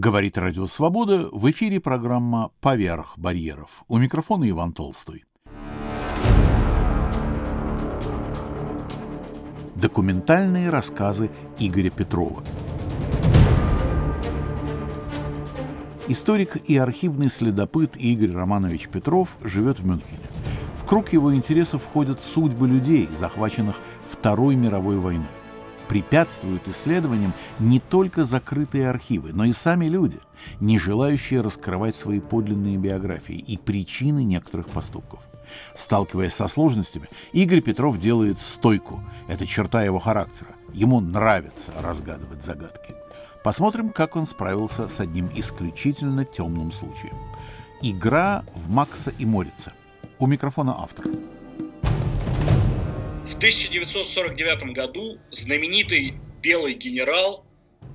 Говорит Радио Свобода, в эфире программа «Поверх барьеров». У микрофона Иван Толстой. Документальные рассказы Игоря Петрова. Историк и архивный следопыт Игорь Романович Петров живет в Мюнхене. В круг его интересов входят судьбы людей, захваченных Второй мировой войной. Препятствуют исследованиям не только закрытые архивы, но и сами люди, не желающие раскрывать свои подлинные биографии и причины некоторых поступков. Сталкиваясь со сложностями, Игорь Петров делает стойку. Это черта его характера. Ему нравится разгадывать загадки. Посмотрим, как он справился с одним исключительно темным случаем. Игра в Макса и Морица. У микрофона автор. В 1949 году знаменитый белый генерал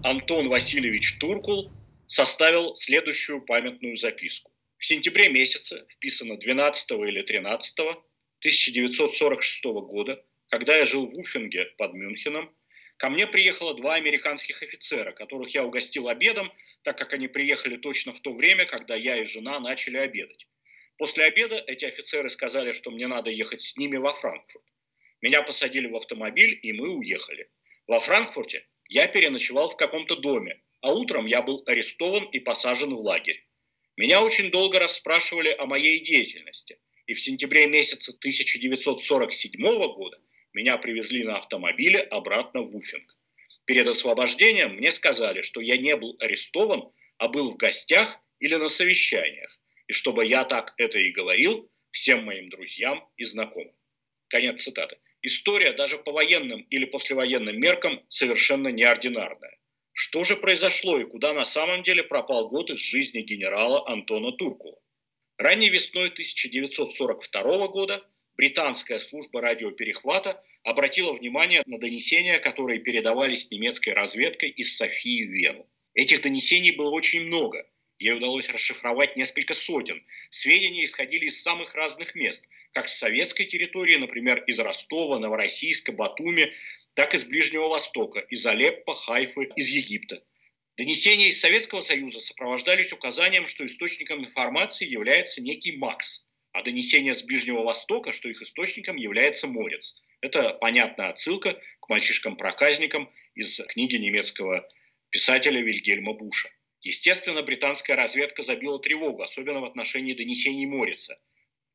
Антон Васильевич Туркул составил следующую памятную записку. В сентябре месяце, вписано 12 или 13 1946 года, когда я жил в Уфинге под Мюнхеном, Ко мне приехало два американских офицера, которых я угостил обедом, так как они приехали точно в то время, когда я и жена начали обедать. После обеда эти офицеры сказали, что мне надо ехать с ними во Франкфурт. Меня посадили в автомобиль, и мы уехали. Во Франкфурте я переночевал в каком-то доме, а утром я был арестован и посажен в лагерь. Меня очень долго расспрашивали о моей деятельности, и в сентябре месяца 1947 года меня привезли на автомобиле обратно в Уфинг. Перед освобождением мне сказали, что я не был арестован, а был в гостях или на совещаниях, и чтобы я так это и говорил всем моим друзьям и знакомым. Конец цитаты. История даже по военным или послевоенным меркам совершенно неординарная. Что же произошло и куда на самом деле пропал год из жизни генерала Антона Туркула? Ранней весной 1942 года британская служба радиоперехвата обратила внимание на донесения, которые передавались немецкой разведкой из Софии в Вену. Этих донесений было очень много. Ей удалось расшифровать несколько сотен. Сведения исходили из самых разных мест, как с советской территории, например, из Ростова, Новороссийска, Батуми, так и с Ближнего Востока, из Алеппо, Хайфы, из Египта. Донесения из Советского Союза сопровождались указанием, что источником информации является некий Макс – а донесения с Ближнего Востока, что их источником является Морец. Это понятная отсылка к мальчишкам-проказникам из книги немецкого писателя Вильгельма Буша. Естественно, британская разведка забила тревогу, особенно в отношении донесений Морица.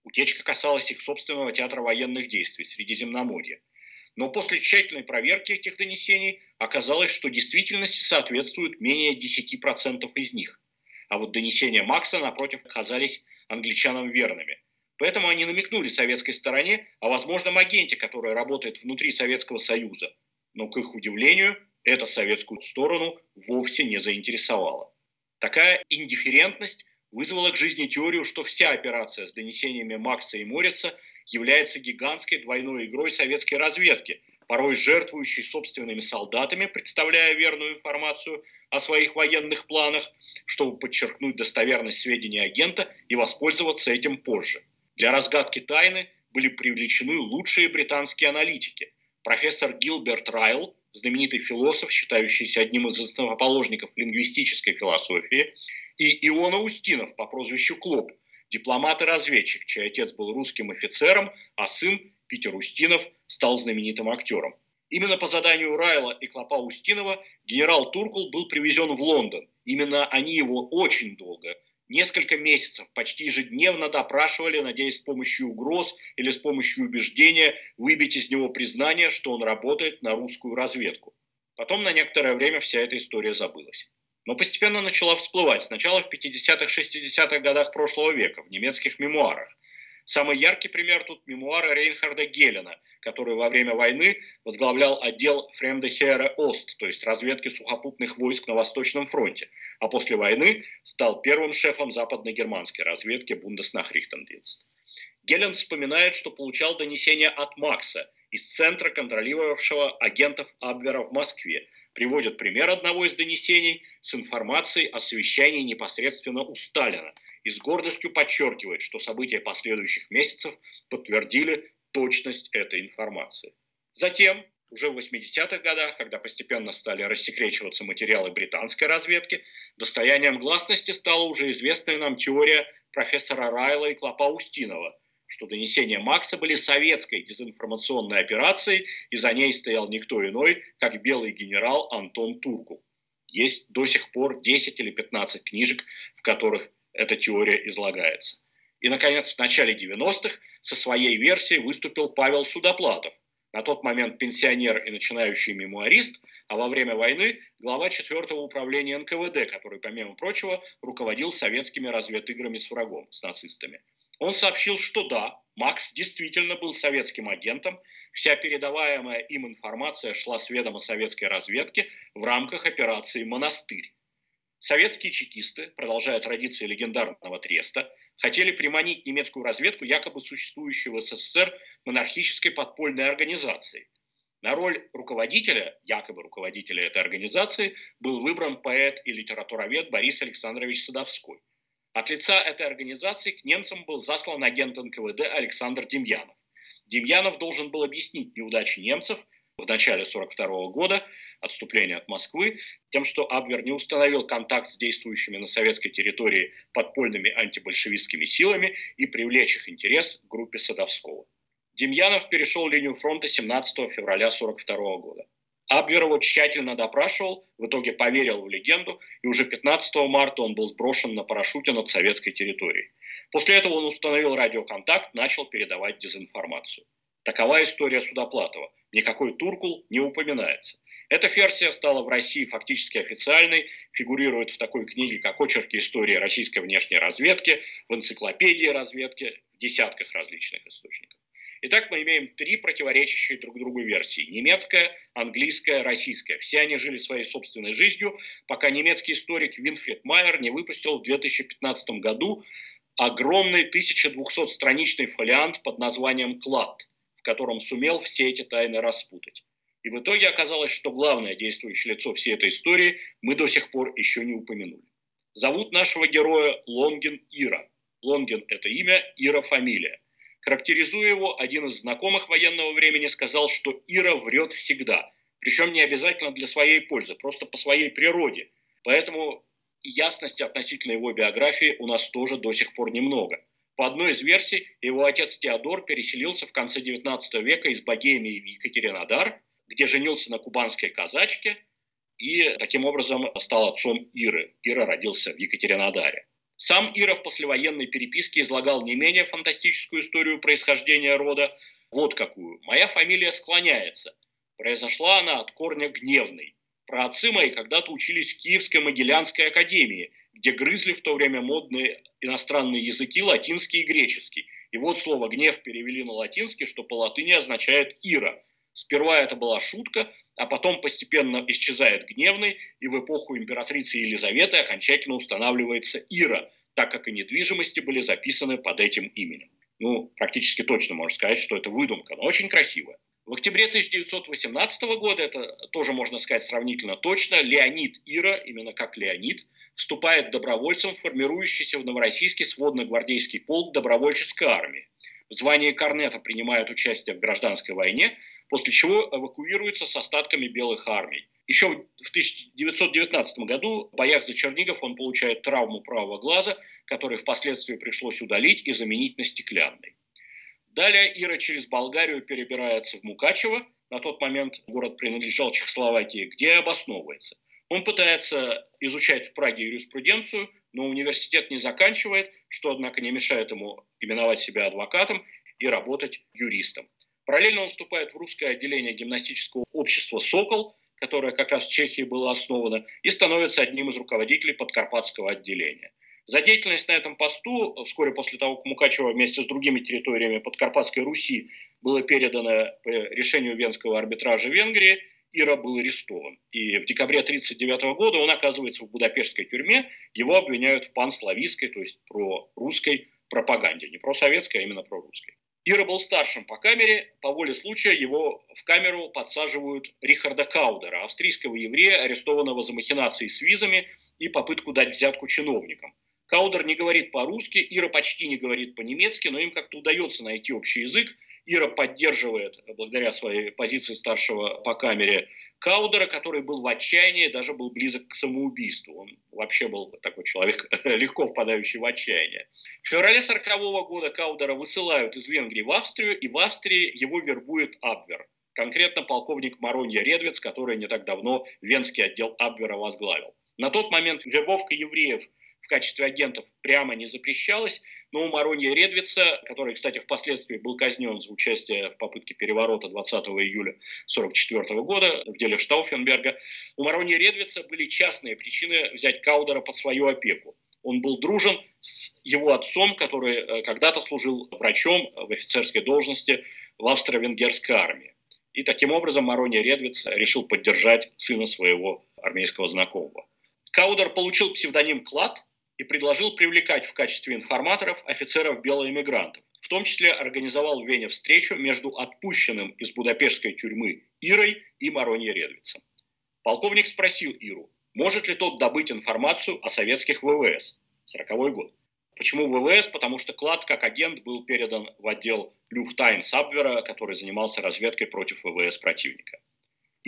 Утечка касалась их собственного театра военных действий Средиземноморья. Но после тщательной проверки этих донесений оказалось, что действительности соответствуют менее 10% из них. А вот донесения Макса, напротив, оказались англичанам верными – Поэтому они намекнули советской стороне о возможном агенте, который работает внутри Советского Союза. Но, к их удивлению, это советскую сторону вовсе не заинтересовало. Такая индифферентность вызвала к жизни теорию, что вся операция с донесениями Макса и Морица является гигантской двойной игрой советской разведки, порой жертвующей собственными солдатами, представляя верную информацию о своих военных планах, чтобы подчеркнуть достоверность сведений агента и воспользоваться этим позже. Для разгадки тайны были привлечены лучшие британские аналитики. Профессор Гилберт Райл, знаменитый философ, считающийся одним из основоположников лингвистической философии, и Иона Устинов по прозвищу Клоп, дипломат и разведчик, чей отец был русским офицером, а сын, Питер Устинов, стал знаменитым актером. Именно по заданию Райла и Клопа Устинова генерал Туркул был привезен в Лондон. Именно они его очень долго несколько месяцев почти ежедневно допрашивали, надеясь с помощью угроз или с помощью убеждения выбить из него признание, что он работает на русскую разведку. Потом на некоторое время вся эта история забылась. Но постепенно начала всплывать, сначала в 50-60-х годах прошлого века, в немецких мемуарах. Самый яркий пример тут мемуары Рейнхарда Гелена, который во время войны возглавлял отдел Фремдехера Ост, то есть разведки сухопутных войск на Восточном фронте, а после войны стал первым шефом западно-германской разведки Бундеснахрихтендинст. Гелен вспоминает, что получал донесения от Макса из центра, контролировавшего агентов Абвера в Москве, приводит пример одного из донесений с информацией о совещании непосредственно у Сталина – и с гордостью подчеркивает, что события последующих месяцев подтвердили точность этой информации. Затем, Уже в 80-х годах, когда постепенно стали рассекречиваться материалы британской разведки, достоянием гласности стала уже известная нам теория профессора Райла и Клопа Устинова, что донесения Макса были советской дезинформационной операцией, и за ней стоял никто иной, как белый генерал Антон Турку. Есть до сих пор 10 или 15 книжек, в которых эта теория излагается. И, наконец, в начале 90-х со своей версией выступил Павел Судоплатов, на тот момент пенсионер и начинающий мемуарист, а во время войны глава 4-го управления НКВД, который, помимо прочего, руководил советскими разведыграми с врагом, с нацистами. Он сообщил, что да, Макс действительно был советским агентом, вся передаваемая им информация шла с ведома советской разведки в рамках операции «Монастырь». Советские чекисты, продолжая традиции легендарного треста, хотели приманить немецкую разведку якобы существующей в СССР монархической подпольной организации. На роль руководителя, якобы руководителя этой организации, был выбран поэт и литературовед Борис Александрович Садовской. От лица этой организации к немцам был заслан агент НКВД Александр Демьянов. Демьянов должен был объяснить неудачи немцев в начале 1942 года отступления от Москвы, тем, что Абвер не установил контакт с действующими на советской территории подпольными антибольшевистскими силами и привлечь их интерес к группе Садовского. Демьянов перешел линию фронта 17 февраля 1942 года. Абвер его тщательно допрашивал, в итоге поверил в легенду, и уже 15 марта он был сброшен на парашюте над советской территорией. После этого он установил радиоконтакт, начал передавать дезинформацию. Такова история Судоплатова. Никакой Туркул не упоминается. Эта версия стала в России фактически официальной, фигурирует в такой книге, как «Очерки истории российской внешней разведки», в энциклопедии разведки, в десятках различных источников. Итак, мы имеем три противоречащие друг другу версии. Немецкая, английская, российская. Все они жили своей собственной жизнью, пока немецкий историк Винфрид Майер не выпустил в 2015 году огромный 1200-страничный фолиант под названием «Клад», в котором сумел все эти тайны распутать. И в итоге оказалось, что главное действующее лицо всей этой истории мы до сих пор еще не упомянули. Зовут нашего героя Лонгин Ира. Лонгин – это имя, Ира – фамилия. Характеризуя его, один из знакомых военного времени сказал, что Ира врет всегда, причем не обязательно для своей пользы, просто по своей природе. Поэтому ясности относительно его биографии у нас тоже до сих пор немного. По одной из версий, его отец Теодор переселился в конце XIX века из Богемии в Екатеринодар, где женился на кубанской казачке и таким образом стал отцом Иры. Ира родился в Екатеринодаре. Сам Ира в послевоенной переписке излагал не менее фантастическую историю происхождения рода. Вот какую. «Моя фамилия склоняется. Произошла она от корня гневный. Про отцы мои когда-то учились в Киевской Могилянской академии, где грызли в то время модные иностранные языки, латинский и греческий. И вот слово «гнев» перевели на латинский, что по латыни означает «ира». Сперва это была шутка, а потом постепенно исчезает гневный, и в эпоху императрицы Елизаветы окончательно устанавливается Ира, так как и недвижимости были записаны под этим именем. Ну, практически точно можно сказать, что это выдумка, но очень красивая. В октябре 1918 года, это тоже можно сказать сравнительно точно, Леонид Ира, именно как Леонид, вступает добровольцем в формирующийся в Новороссийске сводно-гвардейский полк добровольческой армии. В звании корнета принимает участие в гражданской войне, после чего эвакуируется с остатками белых армий. Еще в 1919 году в боях за Чернигов он получает травму правого глаза, который впоследствии пришлось удалить и заменить на стеклянный. Далее Ира через Болгарию перебирается в Мукачево, на тот момент город принадлежал Чехословакии, где обосновывается. Он пытается изучать в Праге юриспруденцию, но университет не заканчивает, что, однако, не мешает ему именовать себя адвокатом и работать юристом. Параллельно он вступает в русское отделение гимнастического общества «Сокол», которое как раз в Чехии было основано, и становится одним из руководителей подкарпатского отделения. За деятельность на этом посту вскоре после того, как Мукачево вместе с другими территориями Подкарпатской Руси было передано по решению Венского арбитража Венгрии, Ира был арестован. И в декабре 1939 года он оказывается в Будапештской тюрьме. Его обвиняют в панславистской, то есть про русской пропаганде. Не про советской, а именно про русской. Ира был старшим по камере. По воле случая его в камеру подсаживают Рихарда Каудера, австрийского еврея, арестованного за махинации с визами и попытку дать взятку чиновникам. Каудер не говорит по-русски, Ира почти не говорит по-немецки, но им как-то удается найти общий язык, Ира поддерживает, благодаря своей позиции старшего по камере, Каудера, который был в отчаянии, даже был близок к самоубийству. Он вообще был такой человек, легко впадающий в отчаяние. В феврале 1940 года Каудера высылают из Венгрии в Австрию, и в Австрии его вербует Абвер. Конкретно полковник Маронья-Редвиц, который не так давно Венский отдел Абвера возглавил. На тот момент вербовка евреев в качестве агентов прямо не запрещалась, но у Маронья Редвица, который, кстати, впоследствии был казнен за участие в попытке переворота 20 июля 1944 года в деле Штауфенберга, у Маронья Редвица были частные причины взять Каудера под свою опеку. Он был дружен с его отцом, который э, когда-то служил врачом в офицерской должности в австро-венгерской армии. И таким образом Марония Редвиц решил поддержать сына своего армейского знакомого. Каудер получил псевдоним Клад, и предложил привлекать в качестве информаторов офицеров белоэмигрантов. В том числе организовал в Вене встречу между отпущенным из Будапештской тюрьмы Ирой и Мароньей Редвицем. Полковник спросил Иру, может ли тот добыть информацию о советских ВВС. 40 год. Почему ВВС? Потому что Клад как агент был передан в отдел Люфтайн Сабвера, который занимался разведкой против ВВС противника.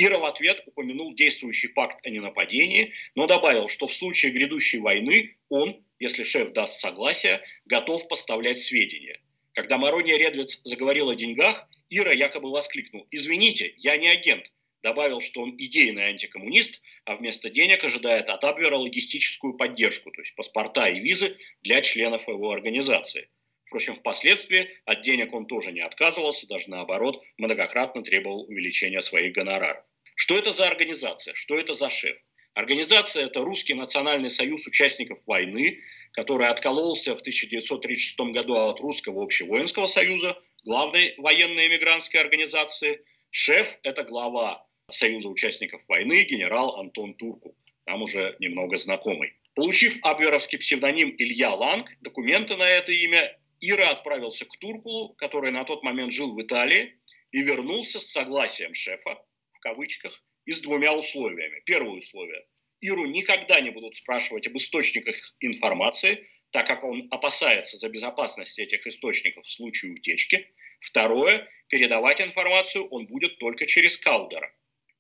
Ира в ответ упомянул действующий пакт о ненападении, но добавил, что в случае грядущей войны он, если шеф даст согласие, готов поставлять сведения. Когда Марония Редвиц заговорил о деньгах, Ира якобы воскликнул «Извините, я не агент», добавил, что он идейный антикоммунист, а вместо денег ожидает от Абвера логистическую поддержку, то есть паспорта и визы для членов его организации. Впрочем, впоследствии от денег он тоже не отказывался, даже наоборот, многократно требовал увеличения своих гонораров. Что это за организация? Что это за шеф? Организация – это Русский национальный союз участников войны, который откололся в 1936 году от Русского общевоинского союза, главной военной эмигрантской организации. Шеф – это глава Союза участников войны генерал Антон Турку, там уже немного знакомый. Получив абверовский псевдоним Илья Ланг, документы на это имя Ира отправился к Туркулу, который на тот момент жил в Италии, и вернулся с согласием шефа, в кавычках, и с двумя условиями. Первое условие. Иру никогда не будут спрашивать об источниках информации, так как он опасается за безопасность этих источников в случае утечки. Второе. Передавать информацию он будет только через Каудера.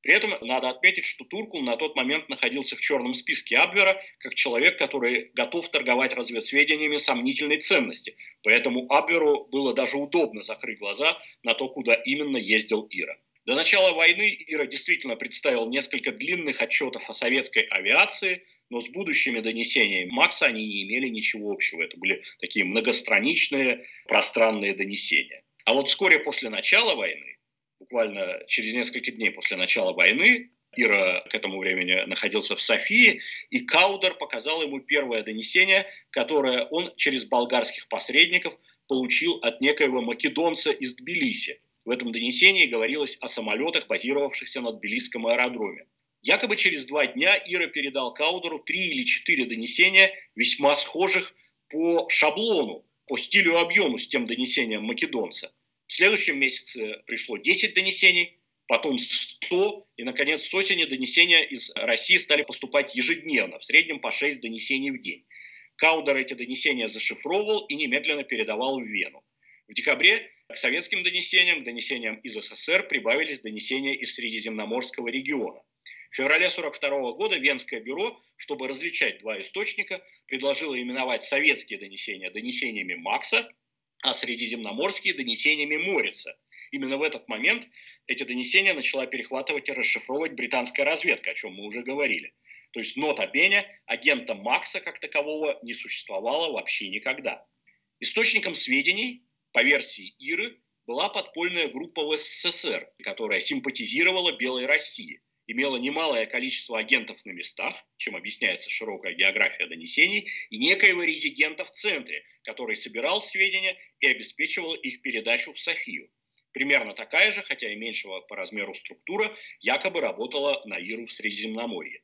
При этом надо отметить, что Туркул на тот момент находился в черном списке Абвера как человек, который готов торговать разведсведениями сомнительной ценности. Поэтому Абверу было даже удобно закрыть глаза на то, куда именно ездил Ира. До начала войны Ира действительно представил несколько длинных отчетов о советской авиации, но с будущими донесениями Макса они не имели ничего общего. Это были такие многостраничные, пространные донесения. А вот вскоре после начала войны буквально через несколько дней после начала войны Ира к этому времени находился в Софии, и Каудер показал ему первое донесение, которое он через болгарских посредников получил от некоего македонца из Тбилиси. В этом донесении говорилось о самолетах, базировавшихся на Тбилисском аэродроме. Якобы через два дня Ира передал Каудеру три или четыре донесения, весьма схожих по шаблону, по стилю и объему с тем донесением македонца. В следующем месяце пришло 10 донесений, потом 100, и, наконец, с осени донесения из России стали поступать ежедневно, в среднем по 6 донесений в день. Каудер эти донесения зашифровывал и немедленно передавал в Вену. В декабре к советским донесениям, к донесениям из СССР прибавились донесения из Средиземноморского региона. В феврале 1942 года Венское бюро, чтобы различать два источника, предложило именовать советские донесения донесениями Макса, а средиземноморские донесениями Морица. Именно в этот момент эти донесения начала перехватывать и расшифровывать британская разведка, о чем мы уже говорили. То есть, нота Беня, агента Макса как такового не существовало вообще никогда. Источником сведений, по версии Иры, была подпольная группа в СССР, которая симпатизировала Белой России – имела немалое количество агентов на местах, чем объясняется широкая география донесений, и некоего резидента в центре, который собирал сведения и обеспечивал их передачу в Софию. Примерно такая же, хотя и меньшего по размеру структура, якобы работала на Иру в Средиземноморье.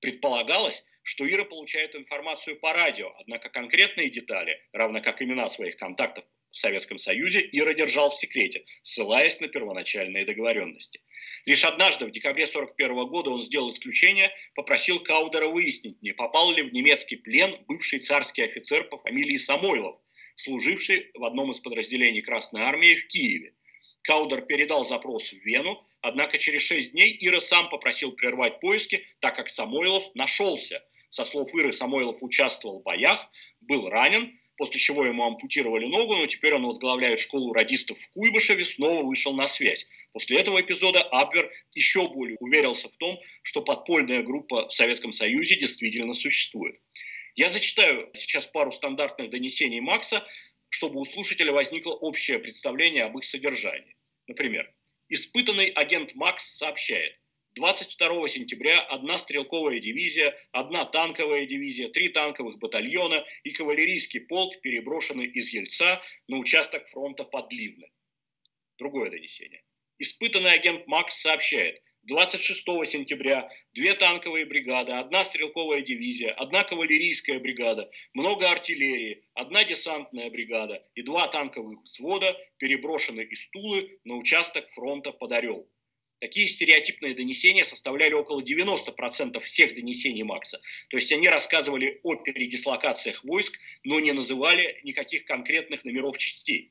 Предполагалось, что Ира получает информацию по радио, однако конкретные детали, равно как имена своих контактов в Советском Союзе, Ира держал в секрете, ссылаясь на первоначальные договоренности. Лишь однажды, в декабре 1941 года, он сделал исключение, попросил Каудера выяснить, не попал ли в немецкий плен бывший царский офицер по фамилии Самойлов, служивший в одном из подразделений Красной Армии в Киеве. Каудер передал запрос в Вену, однако через шесть дней Ира сам попросил прервать поиски, так как Самойлов нашелся. Со слов Иры, Самойлов участвовал в боях, был ранен, после чего ему ампутировали ногу, но теперь он возглавляет школу радистов в Куйбышеве, снова вышел на связь. После этого эпизода Абвер еще более уверился в том, что подпольная группа в Советском Союзе действительно существует. Я зачитаю сейчас пару стандартных донесений Макса, чтобы у слушателя возникло общее представление об их содержании. Например, испытанный агент Макс сообщает, 22 сентября одна стрелковая дивизия, одна танковая дивизия, три танковых батальона и кавалерийский полк переброшены из Ельца на участок фронта под Ливны. Другое донесение. Испытанный агент Макс сообщает, 26 сентября две танковые бригады, одна стрелковая дивизия, одна кавалерийская бригада, много артиллерии, одна десантная бригада и два танковых взвода переброшены из Тулы на участок фронта под Орел. Такие стереотипные донесения составляли около 90% всех донесений Макса. То есть они рассказывали о передислокациях войск, но не называли никаких конкретных номеров частей.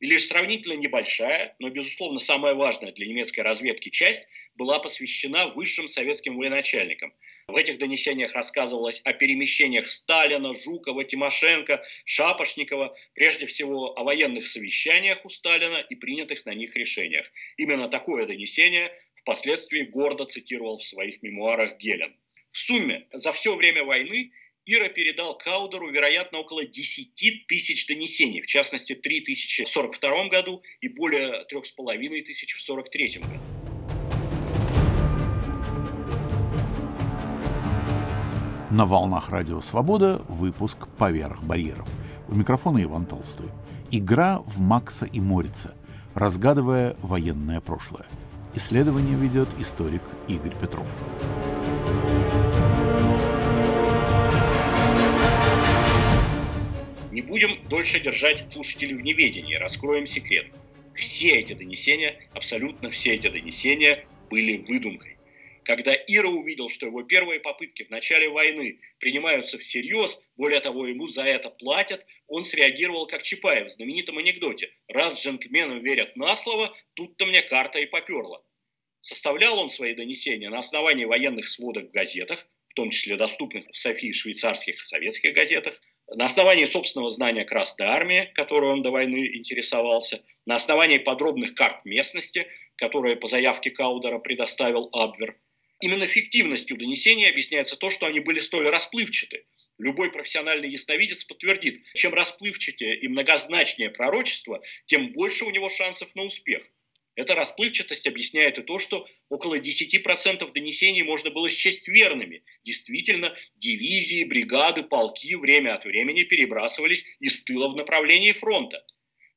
И лишь сравнительно небольшая, но, безусловно, самая важная для немецкой разведки часть была посвящена высшим советским военачальникам. В этих донесениях рассказывалось о перемещениях Сталина, Жукова, Тимошенко, Шапошникова, прежде всего о военных совещаниях у Сталина и принятых на них решениях. Именно такое донесение впоследствии гордо цитировал в своих мемуарах Гелен. В сумме за все время войны Ира передал Каудеру, вероятно, около 10 тысяч донесений, в частности, 3 тысячи в 1942 году и более 3,5 тысяч в 1943 году. На волнах Радио Свобода выпуск «Поверх барьеров». У микрофона Иван Толстой. Игра в Макса и Морица, разгадывая военное прошлое. Исследование ведет историк Игорь Петров. Не будем дольше держать слушателей в неведении, раскроем секрет. Все эти донесения, абсолютно все эти донесения были выдумкой. Когда Ира увидел, что его первые попытки в начале войны принимаются всерьез, более того, ему за это платят, он среагировал как Чапаев в знаменитом анекдоте. Раз джентльменам верят на слово, тут-то мне карта и поперла. Составлял он свои донесения на основании военных сводок в газетах, в том числе доступных в Софии швейцарских и советских газетах, на основании собственного знания Красной Армии, которой он до войны интересовался, на основании подробных карт местности, которые по заявке Каудера предоставил Абвер, Именно фиктивностью донесения объясняется то, что они были столь расплывчаты. Любой профессиональный ясновидец подтвердит, чем расплывчатее и многозначнее пророчество, тем больше у него шансов на успех. Эта расплывчатость объясняет и то, что около 10% донесений можно было счесть верными. Действительно, дивизии, бригады, полки время от времени перебрасывались из тыла в направлении фронта.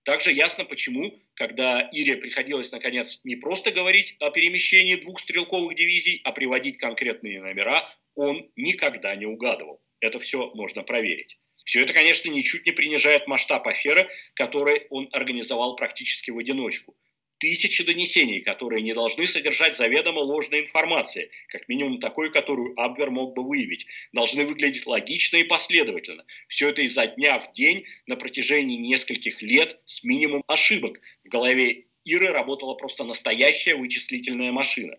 Также ясно, почему, когда Ире приходилось, наконец, не просто говорить о перемещении двух стрелковых дивизий, а приводить конкретные номера, он никогда не угадывал. Это все можно проверить. Все это, конечно, ничуть не принижает масштаб аферы, который он организовал практически в одиночку тысячи донесений, которые не должны содержать заведомо ложной информации, как минимум такой, которую Абвер мог бы выявить, должны выглядеть логично и последовательно. Все это изо дня в день на протяжении нескольких лет с минимум ошибок. В голове Иры работала просто настоящая вычислительная машина.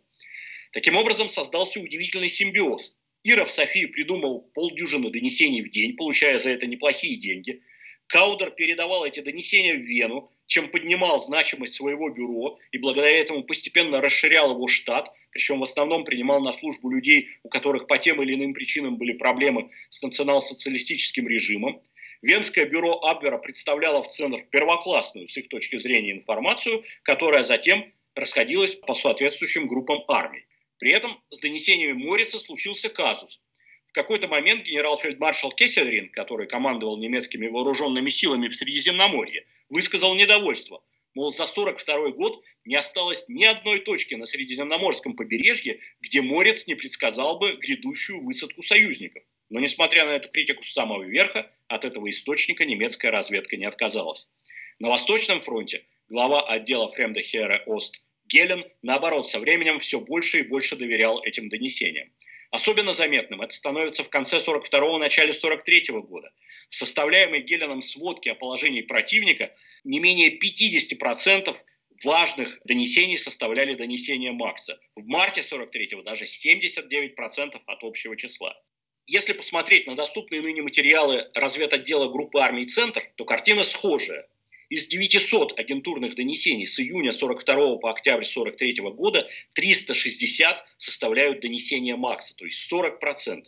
Таким образом создался удивительный симбиоз. Ира в Софии придумал полдюжины донесений в день, получая за это неплохие деньги – Каудер передавал эти донесения в Вену, чем поднимал значимость своего бюро и благодаря этому постепенно расширял его штат, причем в основном принимал на службу людей, у которых по тем или иным причинам были проблемы с национал-социалистическим режимом. Венское бюро Абвера представляло в центр первоклассную, с их точки зрения, информацию, которая затем расходилась по соответствующим группам армий. При этом с донесениями Морица случился казус какой-то момент генерал-фельдмаршал Кессельрин, который командовал немецкими вооруженными силами в Средиземноморье, высказал недовольство. Мол, за 42 год не осталось ни одной точки на Средиземноморском побережье, где Морец не предсказал бы грядущую высадку союзников. Но несмотря на эту критику с самого верха, от этого источника немецкая разведка не отказалась. На Восточном фронте глава отдела Фремдехера Ост Гелен, наоборот, со временем все больше и больше доверял этим донесениям. Особенно заметным это становится в конце 42-го, начале 43-го года. В составляемой Геленом сводке о положении противника не менее 50% важных донесений составляли донесения Макса. В марте 43-го даже 79% от общего числа. Если посмотреть на доступные ныне материалы разведотдела группы армий «Центр», то картина схожая. Из 900 агентурных донесений с июня 42 по октябрь 43 года 360 составляют донесения Макса, то есть 40%.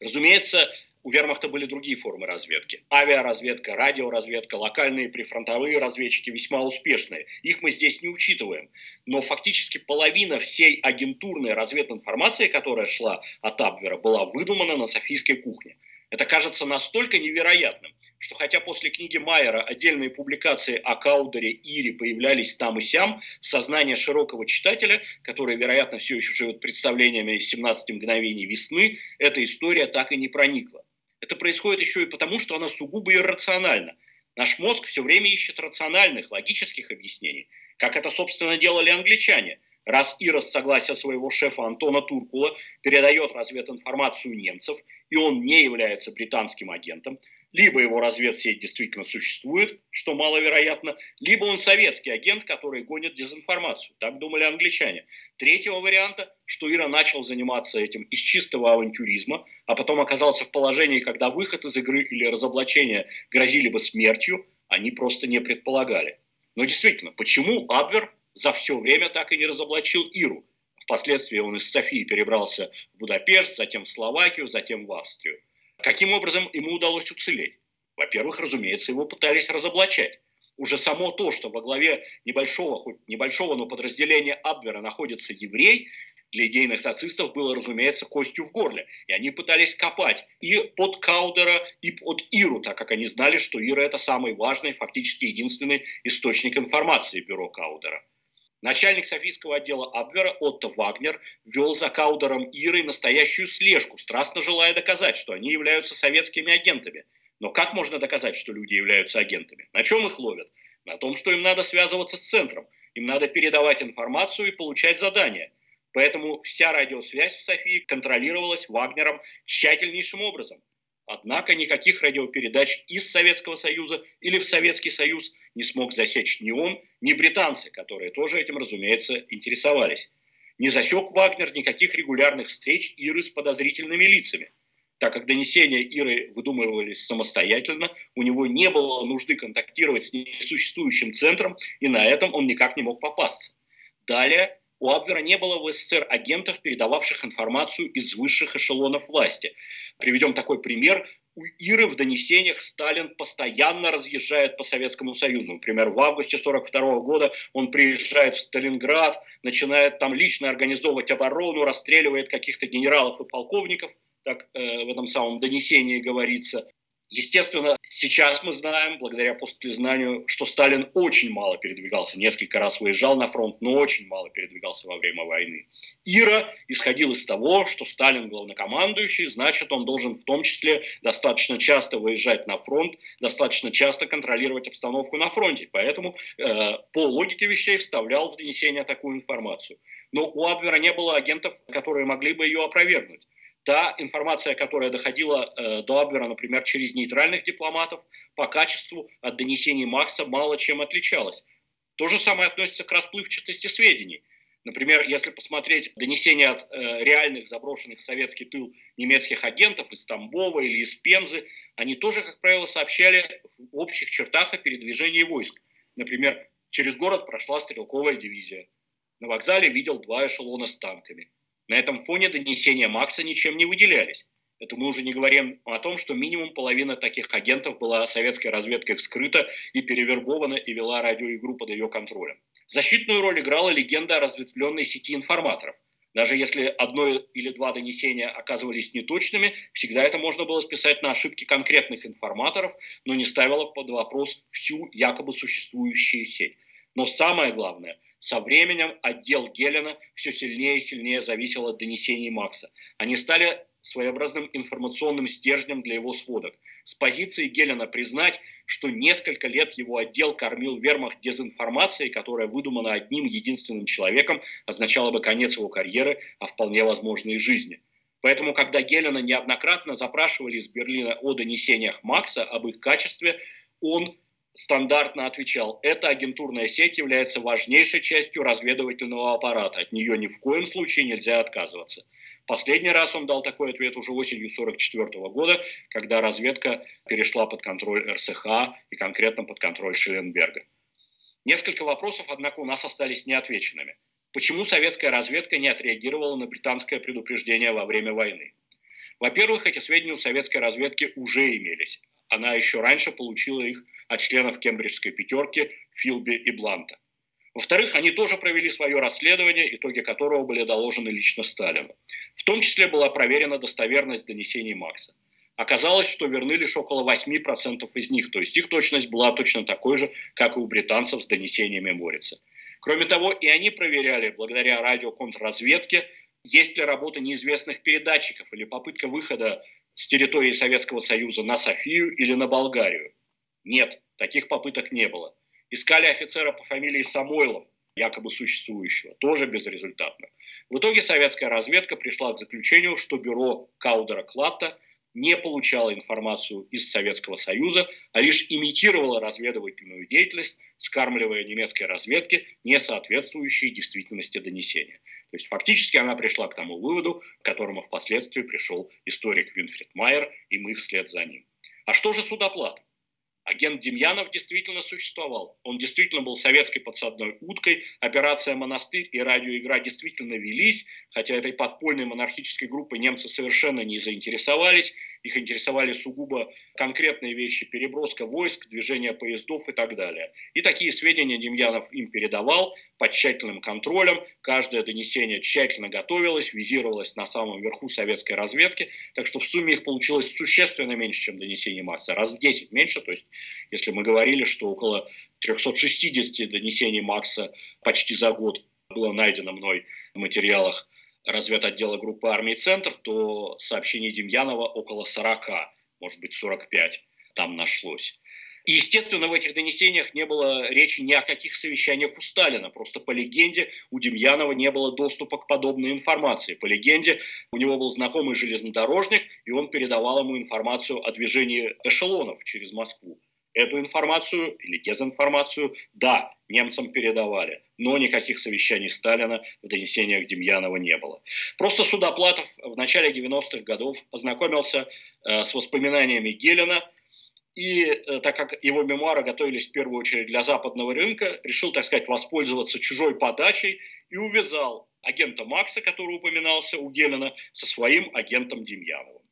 Разумеется, у вермахта были другие формы разведки. Авиаразведка, радиоразведка, локальные прифронтовые разведчики весьма успешные. Их мы здесь не учитываем. Но фактически половина всей агентурной развединформации, которая шла от Абвера, была выдумана на Софийской кухне. Это кажется настолько невероятным, что хотя после книги Майера отдельные публикации о Каудере, Ире появлялись там и сям, в сознании широкого читателя, который, вероятно, все еще живет представлениями 17 мгновений весны, эта история так и не проникла. Это происходит еще и потому, что она сугубо иррациональна. Наш мозг все время ищет рациональных, логических объяснений, как это, собственно, делали англичане. Раз Ира с согласия своего шефа Антона Туркула передает развединформацию немцев, и он не является британским агентом, либо его разведсеть действительно существует, что маловероятно, либо он советский агент, который гонит дезинформацию. Так думали англичане. Третьего варианта, что Ира начал заниматься этим из чистого авантюризма, а потом оказался в положении, когда выход из игры или разоблачение грозили бы смертью, они просто не предполагали. Но действительно, почему Абвер за все время так и не разоблачил Иру? Впоследствии он из Софии перебрался в Будапешт, затем в Словакию, затем в Австрию. Каким образом ему удалось уцелеть? Во-первых, разумеется, его пытались разоблачать. Уже само то, что во главе небольшого, хоть небольшого, но подразделения Абвера находится еврей, для идейных нацистов было, разумеется, костью в горле. И они пытались копать и под Каудера, и под Иру, так как они знали, что Ира – это самый важный, фактически единственный источник информации бюро Каудера. Начальник Софийского отдела Абвера Отто Вагнер вел за Каудером Ирой настоящую слежку, страстно желая доказать, что они являются советскими агентами. Но как можно доказать, что люди являются агентами? На чем их ловят? На том, что им надо связываться с центром, им надо передавать информацию и получать задания. Поэтому вся радиосвязь в Софии контролировалась Вагнером тщательнейшим образом. Однако никаких радиопередач из Советского Союза или в Советский Союз не смог засечь ни он, ни британцы, которые тоже этим, разумеется, интересовались. Не засек Вагнер никаких регулярных встреч Иры с подозрительными лицами. Так как донесения Иры выдумывались самостоятельно, у него не было нужды контактировать с несуществующим центром, и на этом он никак не мог попасться. Далее у Абвера не было в СССР агентов, передававших информацию из высших эшелонов власти. Приведем такой пример. У Иры в донесениях Сталин постоянно разъезжает по Советскому Союзу. Например, в августе 1942 года он приезжает в Сталинград, начинает там лично организовывать оборону, расстреливает каких-то генералов и полковников, так э, в этом самом донесении говорится. Естественно, сейчас мы знаем, благодаря послезнанию, что Сталин очень мало передвигался, несколько раз выезжал на фронт, но очень мало передвигался во время войны. Ира исходил из того, что Сталин главнокомандующий, значит, он должен в том числе достаточно часто выезжать на фронт, достаточно часто контролировать обстановку на фронте. Поэтому э, по логике вещей вставлял в донесение такую информацию. Но у Абвера не было агентов, которые могли бы ее опровергнуть. Та информация, которая доходила э, до Абвера, например, через нейтральных дипломатов, по качеству от донесений Макса мало чем отличалась. То же самое относится к расплывчатости сведений. Например, если посмотреть донесения от э, реальных заброшенных в советский тыл немецких агентов из Тамбова или из Пензы, они тоже, как правило, сообщали в общих чертах о передвижении войск. Например, через город прошла стрелковая дивизия. На вокзале видел два эшелона с танками. На этом фоне донесения Макса ничем не выделялись. Это мы уже не говорим о том, что минимум половина таких агентов была советской разведкой вскрыта и перевербована и вела радиоигру под ее контролем. Защитную роль играла легенда о разветвленной сети информаторов. Даже если одно или два донесения оказывались неточными, всегда это можно было списать на ошибки конкретных информаторов, но не ставило под вопрос всю якобы существующую сеть. Но самое главное – со временем отдел Гелена все сильнее и сильнее зависел от донесений Макса. Они стали своеобразным информационным стержнем для его сводок. С позиции Гелена признать, что несколько лет его отдел кормил вермахт дезинформацией, которая выдумана одним единственным человеком, означало бы конец его карьеры, а вполне возможно и жизни. Поэтому, когда Гелена неоднократно запрашивали из Берлина о донесениях Макса, об их качестве, он стандартно отвечал, эта агентурная сеть является важнейшей частью разведывательного аппарата, от нее ни в коем случае нельзя отказываться. Последний раз он дал такой ответ уже осенью 1944 года, когда разведка перешла под контроль РСХ и конкретно под контроль Шелленберга. Несколько вопросов, однако, у нас остались неотвеченными. Почему советская разведка не отреагировала на британское предупреждение во время войны? Во-первых, эти сведения у советской разведки уже имелись. Она еще раньше получила их от членов кембриджской пятерки Филби и Бланта. Во-вторых, они тоже провели свое расследование, итоги которого были доложены лично Сталину. В том числе была проверена достоверность донесений Макса. Оказалось, что верны лишь около 8% из них, то есть их точность была точно такой же, как и у британцев с донесениями Морица. Кроме того, и они проверяли, благодаря радиоконтрразведке, есть ли работа неизвестных передатчиков или попытка выхода с территории Советского Союза на Софию или на Болгарию. Нет, таких попыток не было. Искали офицера по фамилии Самойлов, якобы существующего, тоже безрезультатно. В итоге советская разведка пришла к заключению, что бюро Каудера Клатта не получало информацию из Советского Союза, а лишь имитировало разведывательную деятельность, скармливая немецкой разведке не соответствующие действительности донесения. То есть фактически она пришла к тому выводу, к которому впоследствии пришел историк Винфрид Майер, и мы вслед за ним. А что же судоплата? Агент Демьянов действительно существовал. Он действительно был советской подсадной уткой. Операция «Монастырь» и радиоигра действительно велись, хотя этой подпольной монархической группой немцы совершенно не заинтересовались. Их интересовали сугубо конкретные вещи, переброска войск, движение поездов и так далее. И такие сведения Демьянов им передавал под тщательным контролем. Каждое донесение тщательно готовилось, визировалось на самом верху советской разведки. Так что в сумме их получилось существенно меньше, чем донесение Макса. Раз в 10 меньше. То есть, если мы говорили, что около 360 донесений Макса почти за год было найдено мной в материалах разведотдела группы армии «Центр», то сообщений Демьянова около 40, может быть 45 там нашлось. И, естественно, в этих донесениях не было речи ни о каких совещаниях у Сталина. Просто по легенде у Демьянова не было доступа к подобной информации. По легенде у него был знакомый железнодорожник, и он передавал ему информацию о движении эшелонов через Москву. Эту информацию или дезинформацию, да, немцам передавали, но никаких совещаний Сталина в донесениях Демьянова не было. Просто Судоплатов в начале 90-х годов познакомился э, с воспоминаниями Гелена, и э, так как его мемуары готовились в первую очередь для западного рынка, решил, так сказать, воспользоваться чужой подачей и увязал агента Макса, который упоминался у Гелена, со своим агентом Демьяновым.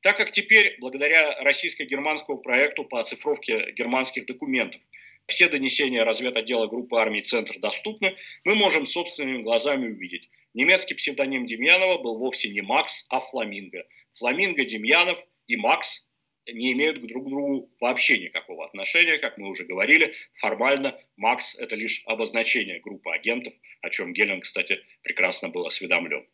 Так как теперь, благодаря российско-германскому проекту по оцифровке германских документов, все донесения разведотдела группы армий «Центр» доступны, мы можем собственными глазами увидеть. Немецкий псевдоним Демьянова был вовсе не Макс, а Фламинго. Фламинго, Демьянов и Макс не имеют друг к другу вообще никакого отношения. Как мы уже говорили, формально Макс – это лишь обозначение группы агентов, о чем Гелен, кстати, прекрасно был осведомлен.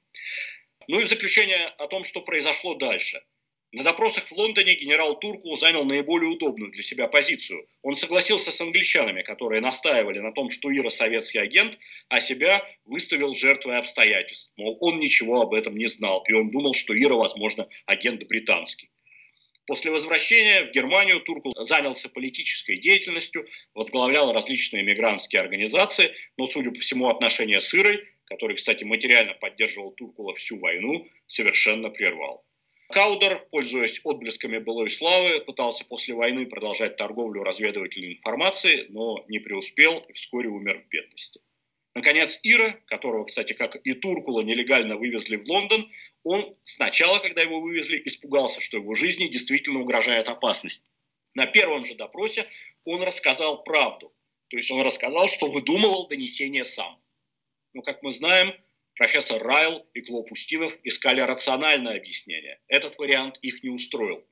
Ну и в заключение о том, что произошло дальше – на допросах в Лондоне генерал Туркул занял наиболее удобную для себя позицию. Он согласился с англичанами, которые настаивали на том, что Ира советский агент, а себя выставил жертвой обстоятельств. Мол, он ничего об этом не знал, и он думал, что Ира, возможно, агент британский. После возвращения в Германию Туркул занялся политической деятельностью, возглавлял различные мигрантские организации, но, судя по всему, отношения с Ирой, который, кстати, материально поддерживал Туркула всю войну, совершенно прервал. Каудер, пользуясь отблесками былой славы, пытался после войны продолжать торговлю разведывательной информацией, но не преуспел и вскоре умер в бедности. Наконец, Ира, которого, кстати, как и Туркула, нелегально вывезли в Лондон, он сначала, когда его вывезли, испугался, что его жизни действительно угрожает опасность. На первом же допросе он рассказал правду. То есть он рассказал, что выдумывал донесение сам. Но, как мы знаем, Профессор Райл и Клоп Устинов искали рациональное объяснение. Этот вариант их не устроил.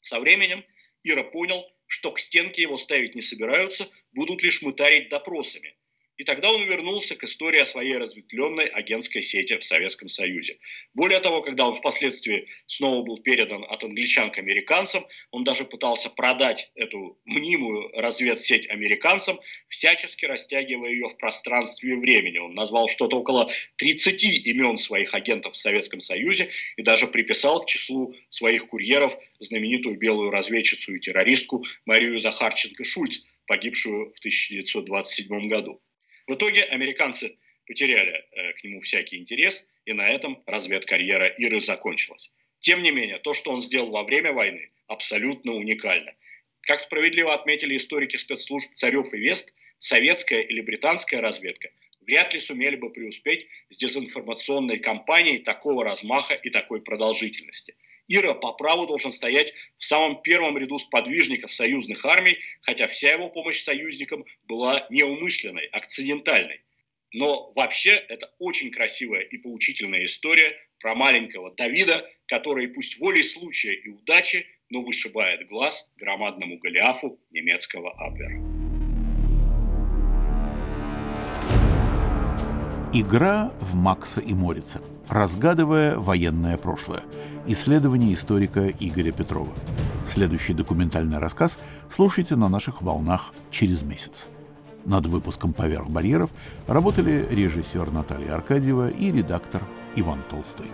Со временем Ира понял, что к стенке его ставить не собираются, будут лишь мытарить допросами – и тогда он вернулся к истории о своей разветвленной агентской сети в Советском Союзе. Более того, когда он впоследствии снова был передан от англичан к американцам, он даже пытался продать эту мнимую разведсеть американцам, всячески растягивая ее в пространстве и времени. Он назвал что-то около 30 имен своих агентов в Советском Союзе и даже приписал к числу своих курьеров знаменитую белую разведчицу и террористку Марию Захарченко-Шульц, погибшую в 1927 году. В итоге американцы потеряли э, к нему всякий интерес, и на этом разведкарьера Иры закончилась. Тем не менее, то, что он сделал во время войны, абсолютно уникально. Как справедливо отметили историки спецслужб Царев и Вест, советская или британская разведка вряд ли сумели бы преуспеть с дезинформационной кампанией такого размаха и такой продолжительности. Ира по праву должен стоять в самом первом ряду сподвижников союзных армий, хотя вся его помощь союзникам была неумышленной, акцидентальной. Но вообще это очень красивая и поучительная история про маленького Давида, который пусть волей случая и удачи, но вышибает глаз громадному Голиафу немецкого Абвера. Игра в Макса и Морица. Разгадывая военное прошлое. Исследование историка Игоря Петрова. Следующий документальный рассказ слушайте на наших волнах через месяц. Над выпуском «Поверх барьеров» работали режиссер Наталья Аркадьева и редактор Иван Толстой.